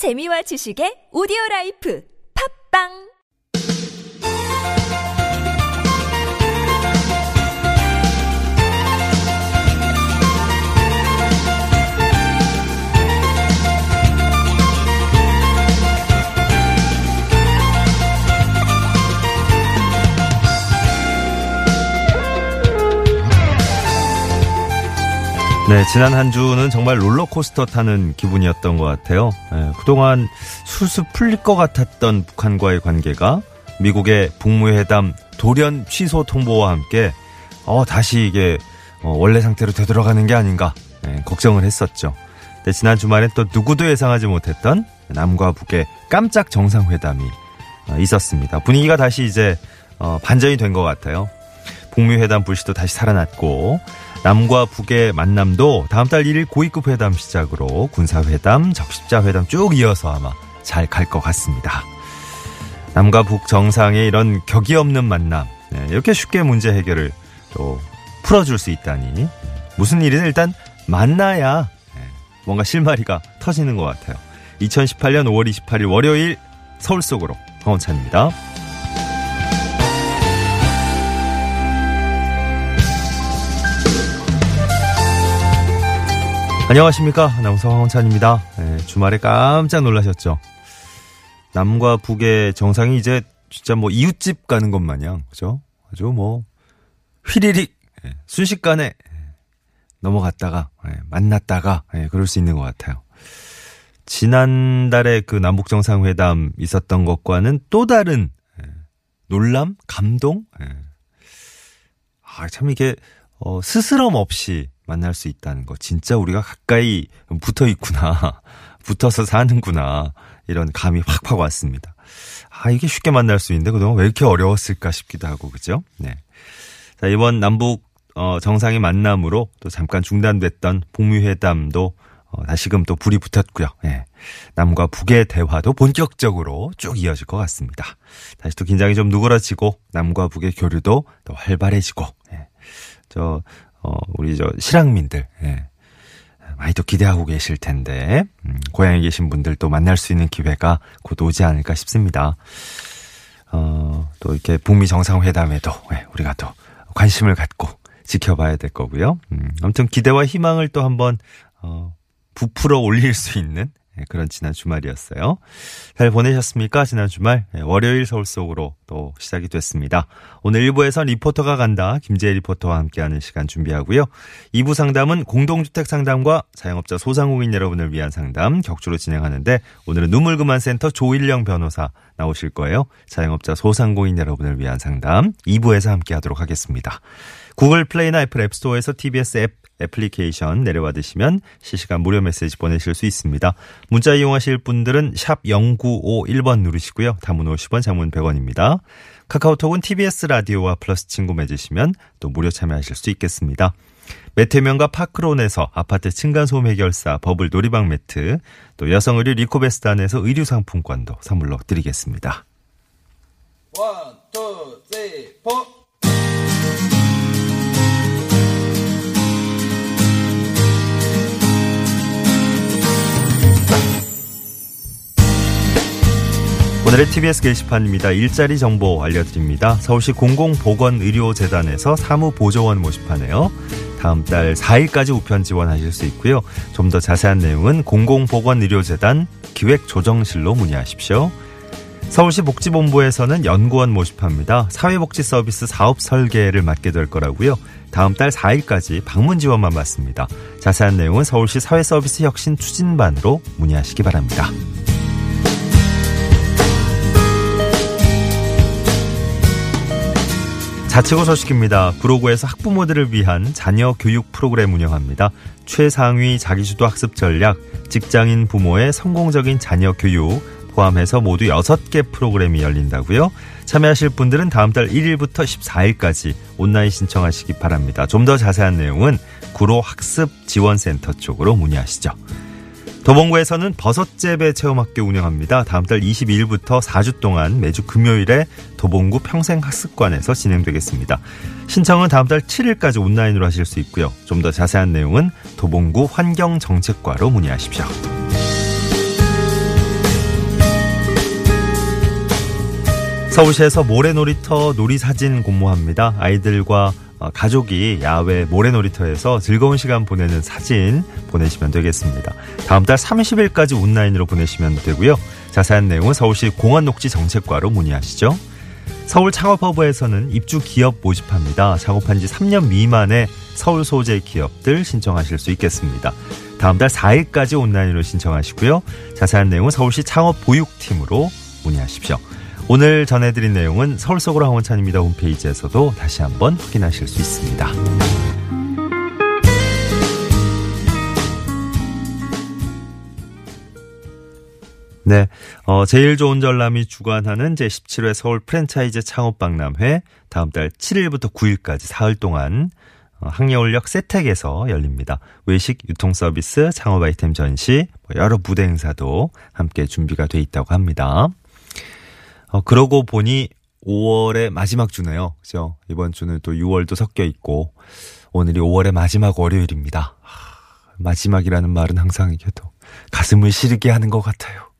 재미와 지식의 오디오 라이프. 팝빵 네, 지난 한 주는 정말 롤러코스터 타는 기분이었던 것 같아요. 예, 그동안 술술 풀릴 것 같았던 북한과의 관계가 미국의 북무회담 돌연 취소 통보와 함께 어, 다시 이게 어, 원래 상태로 되돌아가는 게 아닌가 예, 걱정을 했었죠. 근데 지난 주말엔 또 누구도 예상하지 못했던 남과 북의 깜짝 정상회담이 어, 있었습니다. 분위기가 다시 이제 어, 반전이 된 것 같아요. 북미 회담 불씨도 다시 살아났고 남과 북의 만남도 다음 달 1일 고위급 회담 시작으로 군사회담, 적십자 회담 쭉 이어서 아마 잘 갈 것 같습니다. 남과 북 정상의 이런 격이 없는 만남 네, 이렇게 쉽게 문제 해결을 또 풀어줄 수 있다니 무슨 일이든 일단 만나야 네, 뭔가 실마리가 터지는 것 같아요. 2018년 5월 28일 월요일 서울 속으로 황원찬입니다. 안녕하십니까. 아나운서 황원찬입니다. 네, 주말에 깜짝 놀라셨죠? 남과 북의 정상이 이제 진짜 뭐 이웃집 가는 것 마냥, 그죠? 아주 뭐, 휘리릭, 예, 순식간에 예, 넘어갔다가, 예, 만났다가, 예, 그럴 수 있는 것 같아요. 지난달에 그 남북 정상회담 있었던 것과는 또 다른 예, 놀람, 감동. 예. 아, 참 이게 어, 스스럼 없이 만날 수 있다는 거. 진짜 우리가 가까이 붙어 있구나. 붙어서 사는구나. 이런 감이 확 확 왔습니다. 아, 이게 쉽게 만날 수 있는데 그동안 왜 이렇게 어려웠을까 싶기도 하고, 그죠? 네. 자, 이번 남북, 어, 정상의 만남으로 또 잠깐 중단됐던 북미회담도 어, 다시금 또 불이 붙었고요. 예. 남과 북의 대화도 본격적으로 쭉 이어질 것 같습니다. 다시 또 긴장이 좀 누그러지고 남과 북의 교류도 더 활발해지고 예. 저 어, 우리 저 실향민들, 예. 많이 또 기대하고 계실 텐데, 음, 고향에 계신 분들도 만날 수 있는 기회가 곧 오지 않을까 싶습니다. 어, 또 이렇게 북미 정상회담에도, 예, 우리가 또 관심을 갖고 지켜봐야 될 거고요. 음, 아무튼 기대와 희망을 또 한번, 어, 부풀어 올릴 수 있는 예, 그런 지난 주말이었어요. 잘 보내셨습니까? 지난 주말 예, 월요일 서울 속으로 또 시작이 됐습니다. 오늘 1부에선 리포터가 간다 김재희 리포터와 함께하는 시간 준비하고요. 2부 상담은 공동주택 상담과 자영업자 소상공인 여러분을 위한 상담 격주로 진행하는데 오늘은 눈물그만센터 조일령 변호사 나오실 거예요. 자영업자 소상공인 여러분을 위한 상담 2부에서 함께하도록 하겠습니다. 구글 플레이나 애플 앱스토어에서 TBS 앱 애플리케이션 내려받으시면 실시간 무료 메시지 보내실 수 있습니다. 문자 이용하실 분들은 샵 0951번 누르시고요. 단문 50원, 장문 100원입니다. 카카오톡은 TBS 라디오와 플러스 친구 맺으시면 또 무료 참여하실 수 있겠습니다. 매트 하면 파크론에서 아파트 층간소음 해결사 버블 놀이방 매트, 또 여성 의류 리코베스단에서 의류 상품권도 선물로 드리겠습니다. One, two, three, four. 오늘의 TBS 게시판입니다. 일자리 정보 알려드립니다. 서울시 공공보건의료재단에서 사무보조원 모집하네요. 다음 달 4일까지 우편 지원하실 수 있고요. 좀 더 자세한 내용은 공공보건의료재단 기획조정실로 문의하십시오. 서울시 복지본부에서는 연구원 모집합니다. 사회복지 서비스 사업 설계를 맡게 될 거라고요. 다음 달 4일까지 방문 지원만 받습니다. 자세한 내용은 서울시 사회서비스 혁신 추진반으로 문의하시기 바랍니다. 자치구 소식입니다. 구로구에서 학부모들을 위한 자녀 교육 프로그램 운영합니다. 최상위 자기주도 학습 전략, 직장인 부모의 성공적인 자녀 교육 포함해서 모두 6개 프로그램이 열린다고요. 참여하실 분들은 다음 달 1일부터 14일까지 온라인 신청하시기 바랍니다. 좀 더 자세한 내용은 구로 학습 지원센터 쪽으로 문의하시죠. 도봉구에서는 버섯재배 체험학교 운영합니다. 다음 달 22일부터 4주 동안 매주 금요일에 도봉구 평생학습관에서 진행되겠습니다. 신청은 다음 달 7일까지 온라인으로 하실 수 있고요. 좀 더 자세한 내용은 도봉구 환경정책과로 문의하십시오. 서울시에서 모래놀이터 놀이사진 공모합니다. 아이들과 가족이 야외 모래놀이터에서 즐거운 시간 보내는 사진 보내시면 되겠습니다. 다음 달 30일까지 온라인으로 보내시면 되고요. 자세한 내용은 서울시 공원녹지 정책과로 문의하시죠. 서울 창업허브에서는 입주 기업 모집합니다. 창업한 지 3년 미만의 서울 소재 기업들 신청하실 수 있겠습니다. 다음 달 4일까지 온라인으로 신청하시고요. 자세한 내용은 서울시 창업 보육팀으로 문의하십시오. 오늘 전해드린 내용은 서울 속으로 황원찬입니다. 홈페이지에서도 다시 한번 확인하실 수 있습니다. 네, 어, 제일 좋은 전람이 주관하는 제17회 서울 프랜차이즈 창업박람회 다음 달 7일부터 9일까지 사흘 동안 어, 항려울역 세택에서 열립니다. 외식, 유통 서비스, 창업 아이템 전시, 뭐 여러 무대 행사도 함께 준비가 돼 있다고 합니다. 어, 그러고 보니 5월의 마지막 주네요. 그죠? 이번 주는 또 6월도 섞여 있고, 오늘이 5월의 마지막 월요일입니다. 하, 마지막이라는 말은 항상 이게도 가슴을 시리게 하는 것 같아요.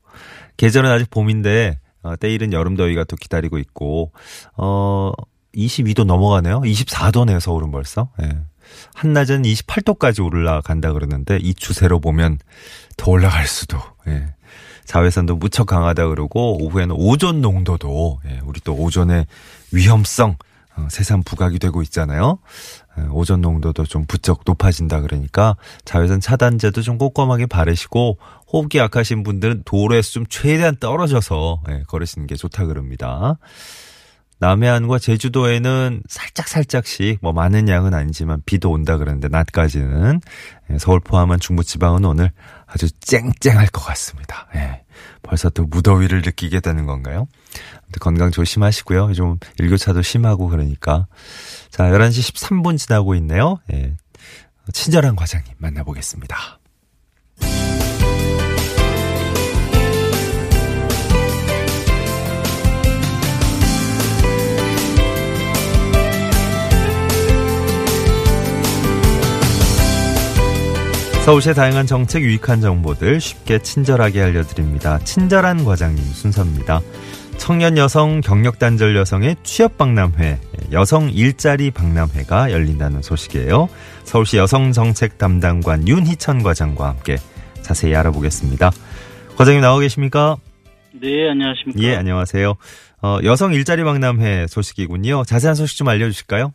계절은 아직 봄인데, 어, 때일은 여름 더위가 또 기다리고 있고, 어, 22도 넘어가네요. 24도네요, 서울은 벌써. 예. 한낮은 28도까지 올라간다 그러는데, 이 추세로 보면 더 올라갈 수도, 예. 자외선도 무척 강하다 그러고 오후에는 오존 농도도 예, 우리 또 오존의 위험성 어, 세상 부각이 되고 있잖아요. 예, 오존 농도도 좀 부쩍 높아진다 그러니까 자외선 차단제도 좀 꼼꼼하게 바르시고 호흡기 약하신 분들은 도로에서 좀 최대한 떨어져서 예, 걸으시는 게 좋다 그럽니다. 남해안과 제주도에는 살짝 살짝씩 뭐 많은 양은 아니지만 비도 온다 그러는데 낮까지는 예, 서울 포함한 중부지방은 오늘 아주 쨍쨍할 것 같습니다. 예. 벌써 또 무더위를 느끼게 되는 건가요? 건강 조심하시고요. 좀 일교차도 심하고 그러니까. 자, 11시 13분 지나고 있네요. 예. 친절한 과장님 만나보겠습니다. 서울시의 다양한 정책 유익한 정보들 쉽게 친절하게 알려드립니다. 친절한 과장님 순서입니다. 청년 여성 경력 단절 여성의 취업 박람회, 여성 일자리 박람회가 열린다는 소식이에요. 서울시 여성 정책 담당관 윤희천 과장과 함께 자세히 알아보겠습니다. 과장님 나와 계십니까? 네, 안녕하십니까? 예, 안녕하세요. 어, 여성 일자리 박람회 소식이군요. 자세한 소식 좀 알려 주실까요?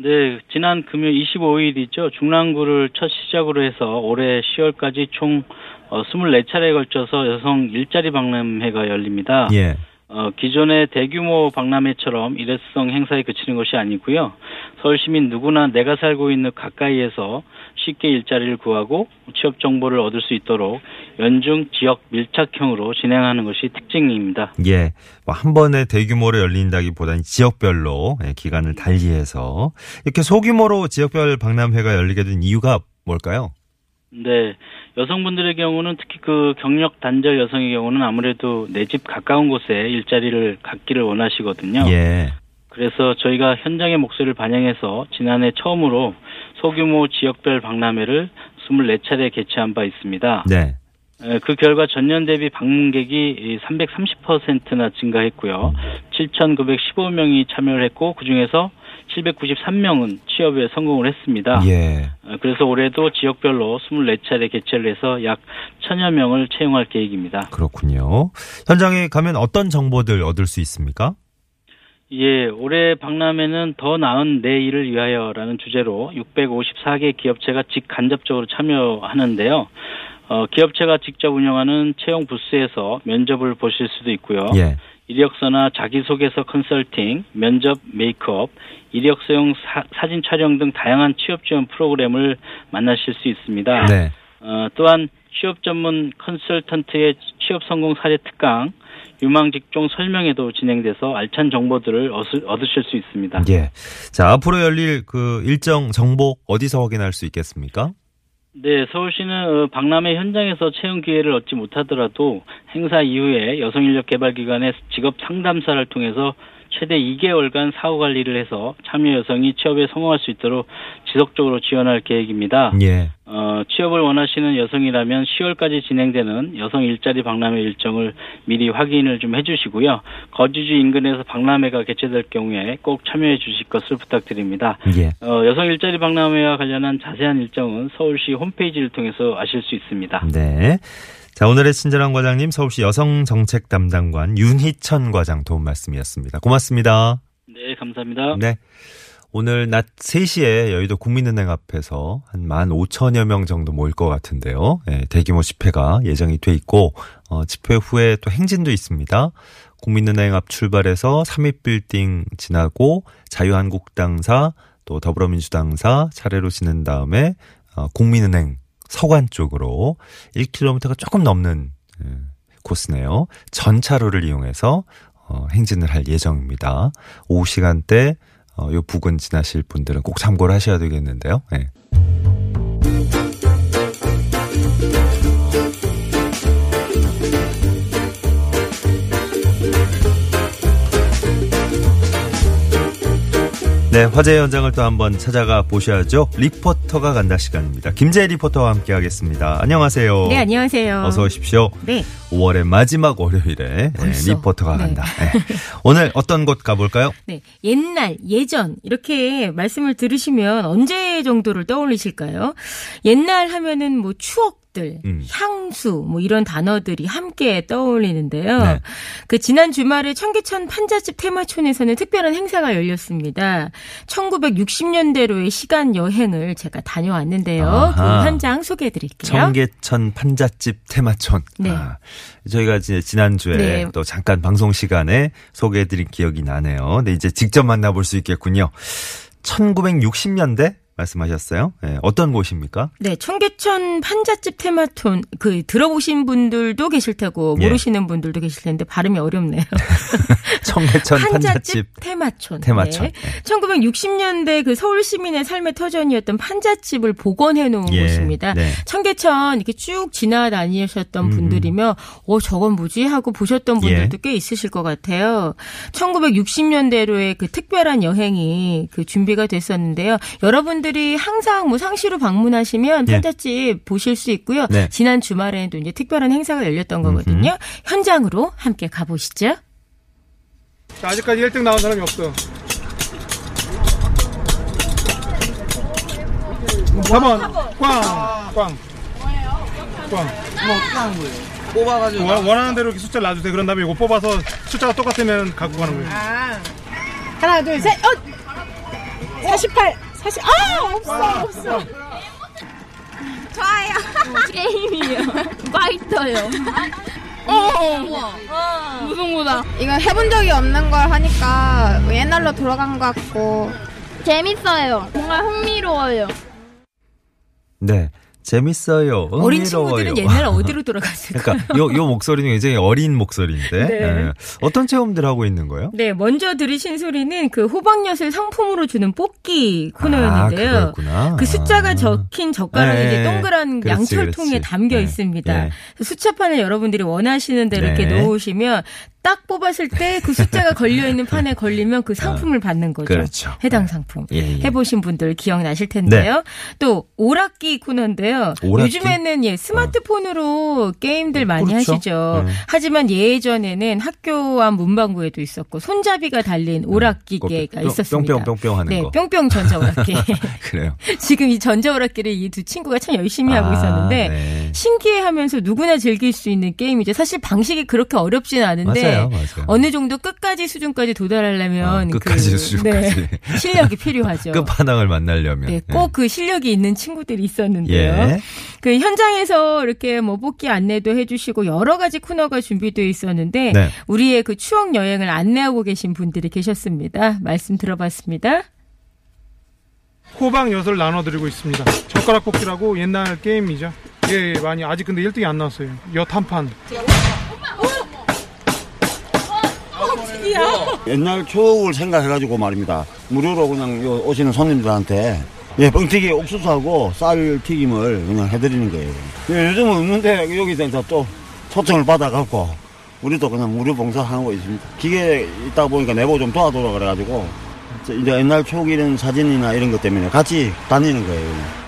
네, 지난 금요일 25일이죠. 중랑구를 첫 시작으로 해서 올해 10월까지 총 24차례에 걸쳐서 여성 일자리 박람회가 열립니다. 예. 어, 기존의 대규모 박람회처럼 일회성 행사에 그치는 것이 아니고요. 서울 시민 누구나 내가 살고 있는 가까이에서 쉽게 일자리를 구하고 취업 정보를 얻을 수 있도록 연중 지역 밀착형으로 진행하는 것이 특징입니다. 예. 뭐한 번에 대규모로 열린다기보다는 지역별로 예, 기간을 달리해서 이렇게 소규모로 지역별 박람회가 열리게 된 이유가 뭘까요? 네. 여성분들의 경우는 특히 그 경력 단절 여성의 경우는 아무래도 내 집 가까운 곳에 일자리를 갖기를 원하시거든요. 예. 그래서 저희가 현장의 목소리를 반영해서 지난해 처음으로 소규모 지역별 박람회를 24차례 개최한 바 있습니다. 네. 그 결과 전년 대비 방문객이 330%나 증가했고요. 7,915명이 참여를 했고 그중에서 793명은 취업에 성공을 했습니다. 예. 그래서 올해도 지역별로 24차례 개최를 해서 약 천여 명을 채용할 계획입니다. 그렇군요. 현장에 가면 어떤 정보들 얻을 수 있습니까? 예, 올해 박람회는 더 나은 내일을 위하여라는 주제로 654개 기업체가 직간접적으로 참여하는데요. 어, 기업체가 직접 운영하는 채용 부스에서 면접을 보실 수도 있고요. 예. 이력서나 자기소개서 컨설팅, 면접 메이크업, 이력서용 사, 진 촬영 등 다양한 취업 지원 프로그램을 만나실 수 있습니다. 네. 어, 또한 취업 전문 컨설턴트의 취업 성공 사례 특강, 유망 직종 설명회도 진행돼서 알찬 정보들을 얻으실 수 있습니다. 예. 자, 앞으로 열릴 그 일정 정보 어디서 확인할 수 있겠습니까? 네, 서울시는 어, 박람회 현장에서 채용 기회를 얻지 못하더라도 행사 이후에 여성인력개발기관의 직업 상담사를 통해서 최대 2개월간 사후 관리를 해서 참여 여성이 취업에 성공할 수 있도록 지속적으로 지원할 계획입니다. 예. 어, 취업을 원하시는 여성이라면 10월까지 진행되는 여성 일자리 박람회 일정을 미리 확인을 좀 해주시고요. 거주지 인근에서 박람회가 개최될 경우에 꼭 참여해 주실 것을 부탁드립니다. 예. 어, 여성 일자리 박람회와 관련한 자세한 일정은 서울시 홈페이지를 통해서 아실 수 있습니다. 네. 자, 오늘의 친절한 과장님 서울시 여성정책 담당관 윤희천 과장 도움 말씀이었습니다. 고맙습니다. 네, 감사합니다. 네. 오늘 낮 3시에 여의도 국민은행 앞에서 한 15,000여 명 정도 모일 것 같은데요. 예, 대규모 집회가 예정이 돼 있고, 어, 집회 후에 또 행진도 있습니다. 국민은행 앞 출발해서 삼립빌딩 지나고 자유한국당사 또 더불어민주당사 차례로 지난 다음에 어, 국민은행 서관 쪽으로 1km가 조금 넘는 예, 코스네요. 전차로를 이용해서 어, 행진을 할 예정입니다. 오후 시간대 어, 요 부근 지나실 분들은 꼭 참고를 하셔야 되겠는데요. 예. 네, 화제 현장을 또 한번 찾아가 보셔야죠. 리포터가 간다 시간입니다. 김재 리포터와 함께 하겠습니다. 안녕하세요. 네, 안녕하세요. 어서 오십시오. 네. 5월의 마지막 월요일에 네. 리포터가 네. 간다. 네. 오늘 어떤 곳 가볼까요? 네. 옛날, 예전, 이렇게 말씀을 들으시면 언제 정도를 떠올리실까요? 옛날 하면은 뭐 추억 들, 음. 향수, 뭐 이런 단어들이 함께 떠올리는데요. 네. 그 지난 주말에 청계천 판잣집 테마촌에서는 특별한 행사가 열렸습니다. 1960년대로의 시간 여행을 제가 다녀왔는데요. 아하. 그 현장 소개해 드릴게요. 청계천 판잣집 테마촌. 네. 아, 저희가 지난주에 네. 또 잠깐 방송 시간에 소개해 드린 기억이 나네요. 근데 이제 직접 만나볼 수 있겠군요. 1960년대 말씀하셨어요. 네, 어떤 곳입니까? 네, 청계천 판잣집 테마톤 그 들어보신 분들도 계실 테고 예. 모르시는 분들도 계실 텐데 발음이 어렵네요. 청계천 판잣집 판잣집 테마촌. 테마촌. 네. 1960년대 그 서울 시민의 삶의 터전이었던 판잣집을 복원해 놓은 예, 곳입니다. 네. 청계천 이렇게 쭉 지나다니셨던 음. 분들이면 어 저건 뭐지 하고 보셨던 분들도 예. 꽤 있으실 것 같아요. 1960년대로의 그 특별한 여행이 그 준비가 됐었는데요. 여러분들 이 항상 뭐 상시로 방문하시면 예. 판잣집 보실 수 있고요. 네. 지난 주말에도 이제 특별한 행사가 열렸던 거거든요. 현장으로 함께 가보시죠. 자, 아직까지 1등 나온 사람이 없어. 4번. 꽝. 꽝. 꽝. 뽑아가지고 원- 원하는 대로 이렇게 숫자를 놔주세요. 그런 다음에 이거 뽑아서 숫자가 똑같으면 갖고 가는 거예요. 하나, 둘, 셋, 어! 48, 40, 아! 없어, 없어. 게임이요. 파이터요. 어. 무슨 거다. 이거 해본 적이 없는 걸 하니까 뭐 옛날로 돌아간 것 같고 재밌어요. 정말 흥미로워요. 네. 재밌어요. 어린. 친구들은 옛날 어디로 돌아갔을까? 그러니까 요, 요 목소리는 굉장히 어린 목소리인데 네. 예. 어떤 체험들 하고 있는 거예요? 네, 먼저 들으신 소리는 그 호박엿을 상품으로 주는 뽑기 아, 코너였는데요. 그거였구나. 그 숫자가 아. 적힌 젓가락이 네. 동그란 그렇지, 양철통에 그렇지. 담겨 네. 있습니다. 네. 숫자판을 여러분들이 원하시는 대로 이렇게 네. 놓으시면 딱 뽑았을 때 그 숫자가 걸려 있는 판에 걸리면 그 상품을 받는 거죠. 그렇죠. 해당 네. 상품. 예, 예. 해보신 분들 기억나실 텐데요. 또 오락기 코너인데요. 오락기? 요즘에는 예 스마트폰으로 게임들 많이 그렇죠. 하시죠. 네. 하지만 예전에는 학교 앞 문방구에도 있었고 손잡이가 달린 오락기계가 뿅, 있었습니다. 뿅뿅뿅뿅 하는 네, 거. 뿅뿅 전자 오락기. 그래요. 지금 이 전자 오락기를 이 두 친구가 참 열심히 하고 아, 있었는데 네. 신기해하면서 누구나 즐길 수 있는 게임이죠. 사실 방식이 그렇게 어렵지는 않은데 맞아요, 맞아요. 어느 정도 끝까지 수준까지 도달하려면 어, 끝까지 그, 수준까지. 네, 실력이 필요하죠. 끝판왕을 만나려면. 네, 꼭그 실력이 있는 친구들이 있었는데요. 예. 그 현장에서 이렇게 뭐 뽑기 안내도 해주시고 여러 가지 코너가 준비되어 있었는데 네. 우리의 그 추억 여행을 안내하고 계신 분들이 계셨습니다. 말씀 들어봤습니다. 호박 엿을 나눠드리고 있습니다. 젓가락 뽑기라고 옛날 게임이죠. 예, 예, 많이. 아직 근데 1등이 안 나왔어요. 엿 한 판. 옛날 추억을 생각해가지고 말입니다. 무료로 그냥 요 오시는 손님들한테 예, 뻥튀기 옥수수하고 쌀 튀김을 그냥 해드리는 거예요. 예, 요즘은 없는데 여기서 또 초청을 받아갖고 우리도 그냥 무료 봉사하는 거 있습니다. 기계 있다 보니까 내보고 좀 도와줘라 그래가지고 저 이제 옛날 초기 이런 사진이나 이런 것 때문에 같이 다니는 거예요.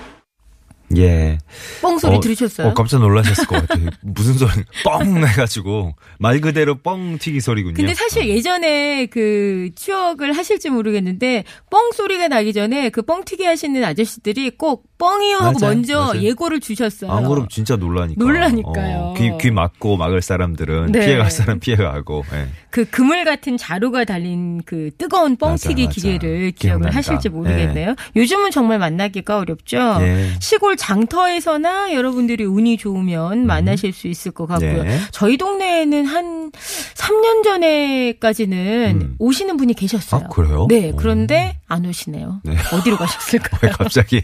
예. 뻥 소리 어, 들으셨어요? 어, 깜짝 놀라셨을 것 같아요. 무슨 소리, 뻥 해가지고, 말 그대로 뻥 튀기 소리군요. 근데 사실 예전에 그 추억을 하실지 모르겠는데 뻥 소리가 나기 전에 그 뻥 튀기 하시는 아저씨들이 꼭 뻥이요 하고 맞아요, 먼저 맞아요. 예고를 주셨어요. 안 그러면 진짜 놀라니까. 놀라니까요. 어, 귀, 귀 막고 막을 사람들은 네. 피해갈 사람 피해가고. 예. 그 그물 같은 자루가 달린 그 뜨거운 뻥 튀기 맞아, 맞아. 기계를 기억을. 하실지 모르겠네요. 요즘은 정말 만나기가 어렵죠. 예. 시골 장터에서나 여러분들이 운이 좋으면 만나실 수 있을 것 같고요. 네. 저희 동네에는 한 3년 전에까지는 음. 오시는 분이 계셨어요. 아, 그래요? 네, 오. 그런데 안 오시네요. 네. 어디로 가셨을까요? 왜 갑자기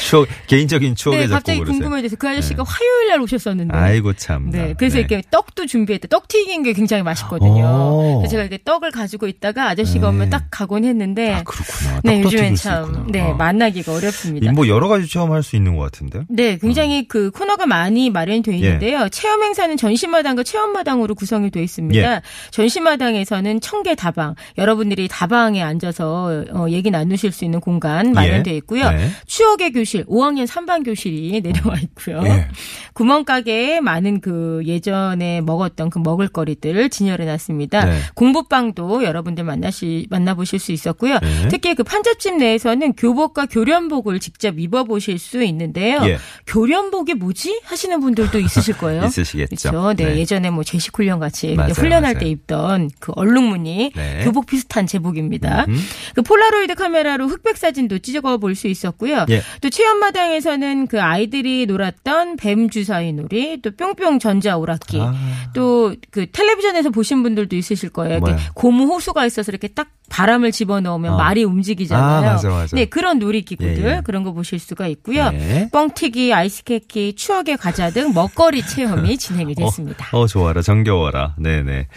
추억, 개인적인 추억에 네, 갑자기? 궁금해져서 그 아저씨가 화요일 날 오셨었는데. 아이고, 참. 네, 그래서 이렇게 떡도 준비했대. 떡 튀긴 게 굉장히 맛있거든요. 오. 그래서 제가 이렇게 떡을 가지고 있다가 아저씨가 네. 오면 딱 가곤 했는데. 아, 그렇구나. 네, 요즘엔 참. 네, 어. 만나기가 어렵습니다. 뭐 여러 가지 체험할 수 있는 것 같은데요? 네, 굉장히 어. 그 코너가 많이 마련되어 있는데요. 체험 행사는 전시마당과 체험마당으로 구성이 되어 있습니다. 예. 전시마당에서는 청계 다방, 여러분들이 다방에 앉아서 어, 얘기 나누실 수 있는 공간 마련되어 있고요. 네. 추억의 교실, 5학년 3반 교실이 내려와 있고요. 예. 구멍가게에 많은 그 예전에 먹었던 그 먹을거리들 진열해 놨습니다. 네. 공부방도 여러분들 만나시 만나보실 수 있었고요. 네. 특히 그 판잣집 내에서는 교복과 교련복을 직접 입어보실 수 있는 데요. 예. 교련복이 뭐지 하시는 분들도 있으실 거예요. 있으시겠죠. 그렇죠. 네, 네. 예전에 뭐 제식 훈련 같이 맞아요, 훈련할 맞아요. 때 입던 그 얼룩무늬 네. 교복 비슷한 제복입니다. 음. 그 폴라로이드 카메라로 흑백 사진도 찍어 볼 수 있었고요. 예. 또 체험마당에서는 그 아이들이 놀았던 뱀 주사위 놀이, 또 뿅뿅 전자 오락기, 아. 또그 텔레비전에서 보신 분들도 있으실 거예요. 고무 호수가 있어서 이렇게 딱 바람을 집어넣으면 어. 말이 움직이잖아요. 아, 맞아, 맞아. 네, 그런 놀이기구들 예, 예. 그런 거 보실 수가 있고요. 네. 뻥튀기, 아이스케이크, 추억의 과자 등 먹거리 체험이 진행이 됐습니다. 어, 어, 좋아라. 정겨워라. 네네.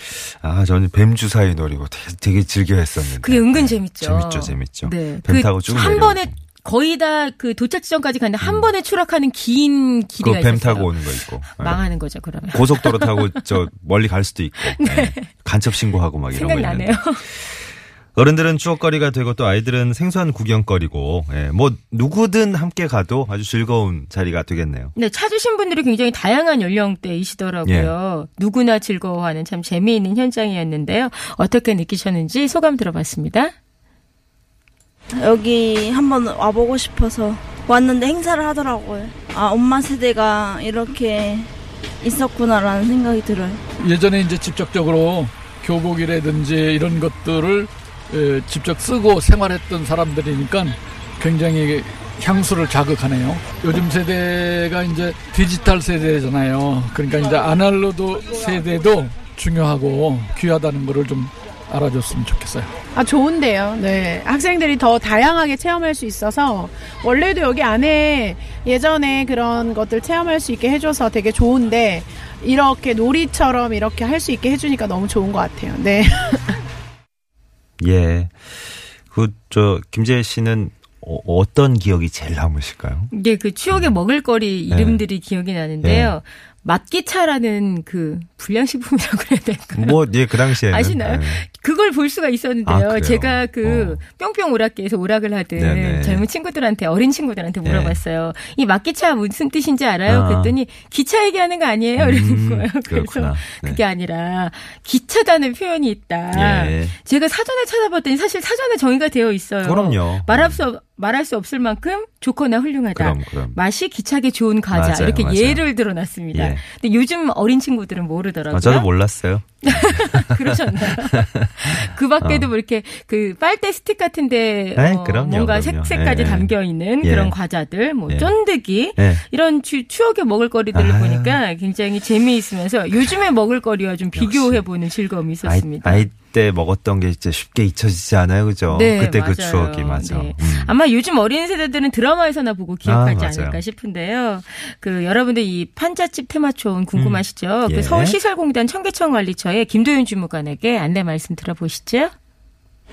아, 저는 뱀 주사위 노리고 되게, 되게 즐겨 했었는데. 그게 은근 재밌죠. 재밌죠, 재밌죠. 네. 뱀 그 타고 쭉한 내려오고. 번에 거의 다 그 도착 지점까지 갔는데 한 번에 추락하는 긴 길이가 그뱀. 타고 오는 거 있고. 네. 망하는 거죠, 그러면. 고속도로 타고 저 멀리 갈 수도 있고. 네. 간첩 신고하고 막 이런 거. 있는데. 어른들은 추억거리가 되고 또 아이들은 생소한 구경거리고 예, 뭐 누구든 함께 가도 아주 즐거운 자리가 되겠네요. 네, 찾으신 분들이 굉장히 다양한 연령대이시더라고요. 누구나 즐거워하는 참 재미있는 현장이었는데요. 어떻게 느끼셨는지 소감 들어봤습니다. 여기 한번 와보고 싶어서 왔는데 행사를 하더라고요. 아, 엄마 세대가 이렇게 있었구나라는 생각이 들어요. 예전에 이제 직접적으로 교복이라든지 이런 것들을 에, 직접 쓰고 생활했던 사람들이니까 굉장히 향수를 자극하네요. 요즘 세대가 이제 디지털 세대잖아요. 그러니까 이제 아날로그 세대도 중요하고 귀하다는 거를 좀 알아줬으면 좋겠어요. 아, 좋은데요. 네. 학생들이 더 다양하게 체험할 수 있어서 원래도 여기 안에 예전에 그런 것들 체험할 수 있게 해줘서 되게 좋은데 이렇게 놀이처럼 이렇게 할 수 있게 해주니까 너무 좋은 것 같아요. 네. 예. 그 저 김재혜 씨는 어, 어떤 기억이 제일 남으실까요? 이게 그 추억의 먹을거리 이름들이 기억이 나는데요. 맛기차라는 그 불량식품이라고 그래야 될까요? 뭐, 예, 그 당시에는. 아시나요? 예. 그걸 볼 수가 아, 있었는데요. 그래요? 제가 그 뿅뿅 오락기에서 오락을 하든 네네. 젊은 친구들한테 어린 친구들한테 네. 물어봤어요. 이 막기차 무슨 뜻인지 알아요? 아. 그랬더니 기차 얘기하는 거 아니에요? 이러는 음, 거예요. 그래서 네. 그게 아니라 기차다는 표현이 있다. 예. 제가 사전에 찾아봤더니 사실 사전에 정의가 되어 있어요. 그럼요. 말할 수 없- 말할 수 없을 만큼 좋거나 훌륭하다. 그럼, 그럼. 맛이 기차게 좋은 과자 맞아요, 이렇게 맞아요. 예를 들어놨습니다. 예. 근데 요즘 어린 친구들은 모르더라고요. 아, 저도 몰랐어요. 그러셨나요? 그 밖에도 어. 뭐 이렇게 그 빨대 스틱 같은데 에이, 어, 그럼요, 뭔가 그럼요. 색색까지 예. 담겨 있는 예. 그런 과자들, 뭐 예. 쫀득이 예. 이런 추, 추억의 먹을거리들을 아유. 보니까 굉장히 재미있으면서 요즘의 먹을거리와 좀 비교해 보는 즐거움이 아이, 있었습니다. 아이 때 먹었던 게 진짜 쉽게 잊혀지지 않아요, 그죠? 네, 그때 그 맞아요. 추억이 맞아. 네. 음. 아마 요즘 어린 세대들은 드라마에서나 보고 기억하지 아. 않을까 싶은데요. 그 여러분들 이 판잣집 테마촌 궁금하시죠? 음. 예. 그 서울시설공단 청계천 관리처 의 김도윤 주무관에게 안내 말씀 들어보시죠.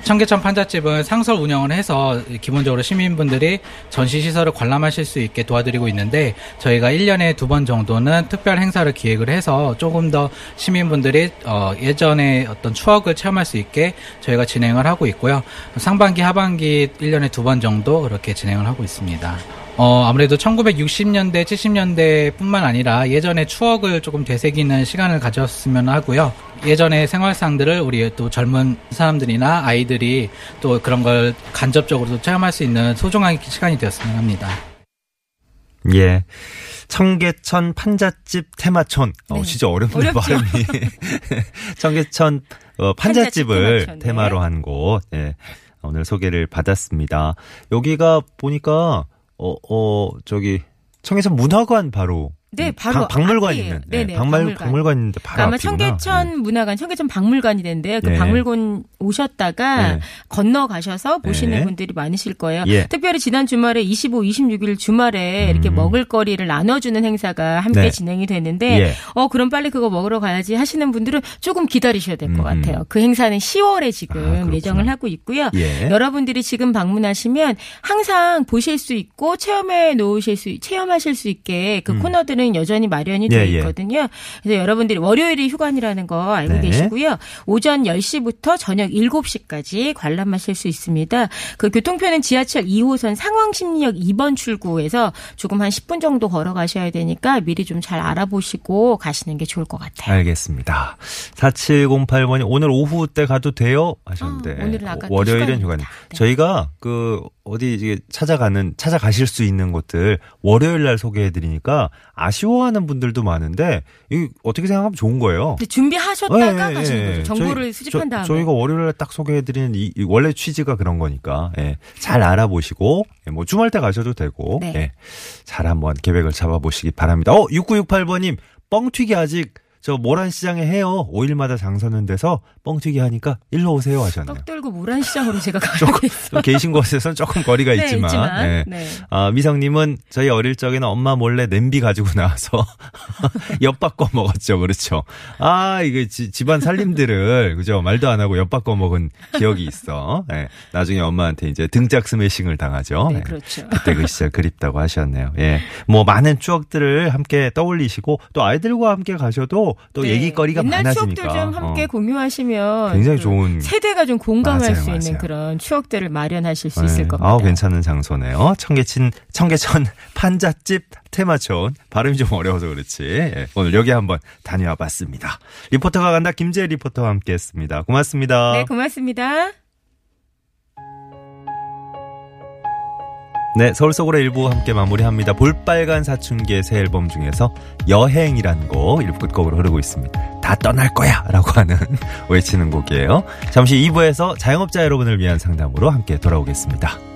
청계천 판잣집은 상설 운영을 해서 기본적으로 시민분들이 전시시설을 관람하실 수 있게 도와드리고 있는데 저희가 1년에 두 번 정도는 특별 행사를 기획을 해서 조금 더 시민분들이 어, 예전의 어떤 추억을 체험할 수 있게 저희가 진행을 하고 있고요. 상반기, 하반기 1년에 두 번 정도 그렇게 진행을 하고 있습니다. 어, 아무래도 1960년대, 70년대 뿐만 아니라 예전의 추억을 조금 되새기는 시간을 가졌으면 하고요. 예전의 생활상들을 우리 또 젊은 사람들이나 아이들이 또 그런 걸 간접적으로도 체험할 수 있는 소중한 시간이 되었으면 합니다. 예. 청계천 판잣집 테마촌. 어, 네. 진짜 어렵네, 어렵죠? 발음이. 청계천 어, 판잣집 판잣집을 네. 테마로 한 곳. 예. 오늘 소개를 받았습니다. 여기가 보니까, 어, 어, 저기, 청계천 문화관 바로. 네, 음, 바로 박- 박물관 앞이에요. 있는. 네네, 네, 박물, 박물관. 박물관 있는데 바로 아마 앞이구나. 청계천 문화관, 청계천 박물관이 되는데요. 그 네. 박물관 오셨다가 네. 건너 가셔서 보시는 네. 분들이 많으실 거예요. 예. 특별히 지난 주말에 25, 26일 주말에 이렇게 음. 먹을거리를 나눠주는 행사가 함께 네. 진행이 되는데, 예. 어 그럼 빨리 그거 먹으러 가야지 하시는 분들은 조금 기다리셔야 될것 음. 같아요. 그 행사는 10월에 지금 아. 예정을 하고 있고요. 예. 여러분들이 지금 방문하시면 항상 보실 수 있고 체험해 놓으실 수 체험하실 수 있게 그 음. 코너들은 여전히 마련이 예, 되어 예. 있거든요. 그래서 여러분들이 월요일이 휴관이라는 거 알고 네. 계시고요. 오전 10시부터 저녁 7시까지 관람하실 수 있습니다. 그 교통표는 지하철 2호선 상황심리역 2번 출구에서 조금 한 10분 정도 걸어가셔야 되니까 미리 좀 잘 알아보시고 가시는 게 좋을 것 같아요. 알겠습니다. 4708번이 오늘 오후 때 가도 돼요? 하셨는데. 아, 오늘은 아까 또 월요일은 휴관입니다. 휴관입니다. 저희가 그 어디 이제 찾아가는 찾아가실 수 있는 곳들 월요일 날 소개해 드리니까 아쉬워하는 분들도 많은데 이 어떻게 생각하면 좋은 거예요. 준비하셨다가 예, 예, 가시는 예. 거죠. 정보를 저희- 수집한 저- 다음에. 저 희가 월요일에 딱 소개해 드리는 이, 이 원래 취지가 그런 거니까 예, 잘 알아보시고 예, 뭐 주말 때 가셔도 되고 네. 예, 잘 한번 계획을 잡아보시기 바랍니다. 어 6968번님 뻥튀기 아직 저 모란시장에 해요. 5일마다 장사는 돼서 뻥튀기 하니까 일로 오세요 하셨네요. 떡 들고 모란시장으로 제가. 좀 계신 곳에서는 조금 거리가 네, 있지만, 있지만, 예. 네. 아, 미성님은 저희 어릴 적에는 엄마 몰래 냄비 가지고 나와서 엿 바꿔 먹었죠, 그렇죠. 아 이게 지- 집안 살림들을 그죠 말도 안 하고 엿 바꿔 먹은 기억이 있어. 예. 나중에 엄마한테 이제 등짝 스매싱을 당하죠. 네, 예. 그렇죠. 그때 그 시절 그립다고 하셨네요. 예. 뭐 많은 추억들을 함께 떠올리시고 또 아이들과 함께 가셔도 또 네. 얘기거리가 옛날 많아지니까. 추억들 좀 함께 어. 공유하시면 굉장히 그 좋은 세대가 좀 공감할 맞아요, 수 맞아요. 있는 그런 추억들을 마련하실 수 있을 네. 겁니다. 아우 괜찮은 장소네요. 청계천 청계천 판잣집 테마촌 발음이 좀 어려워서 그렇지. 예, 오늘 여기 한번 다녀와 봤습니다. 리포터가 간다 김재 리포터와 함께했습니다. 고맙습니다. 네, 고맙습니다. 네, 서울 속으로 일부 함께 마무리합니다. 볼빨간 사춘기의 새 앨범 중에서 여행이란 곡 일부 끝곡으로 흐르고 있습니다. 다 떠날 거야! 라고 하는 외치는 곡이에요. 잠시 2부에서 자영업자 여러분을 위한 상담으로 함께 돌아오겠습니다.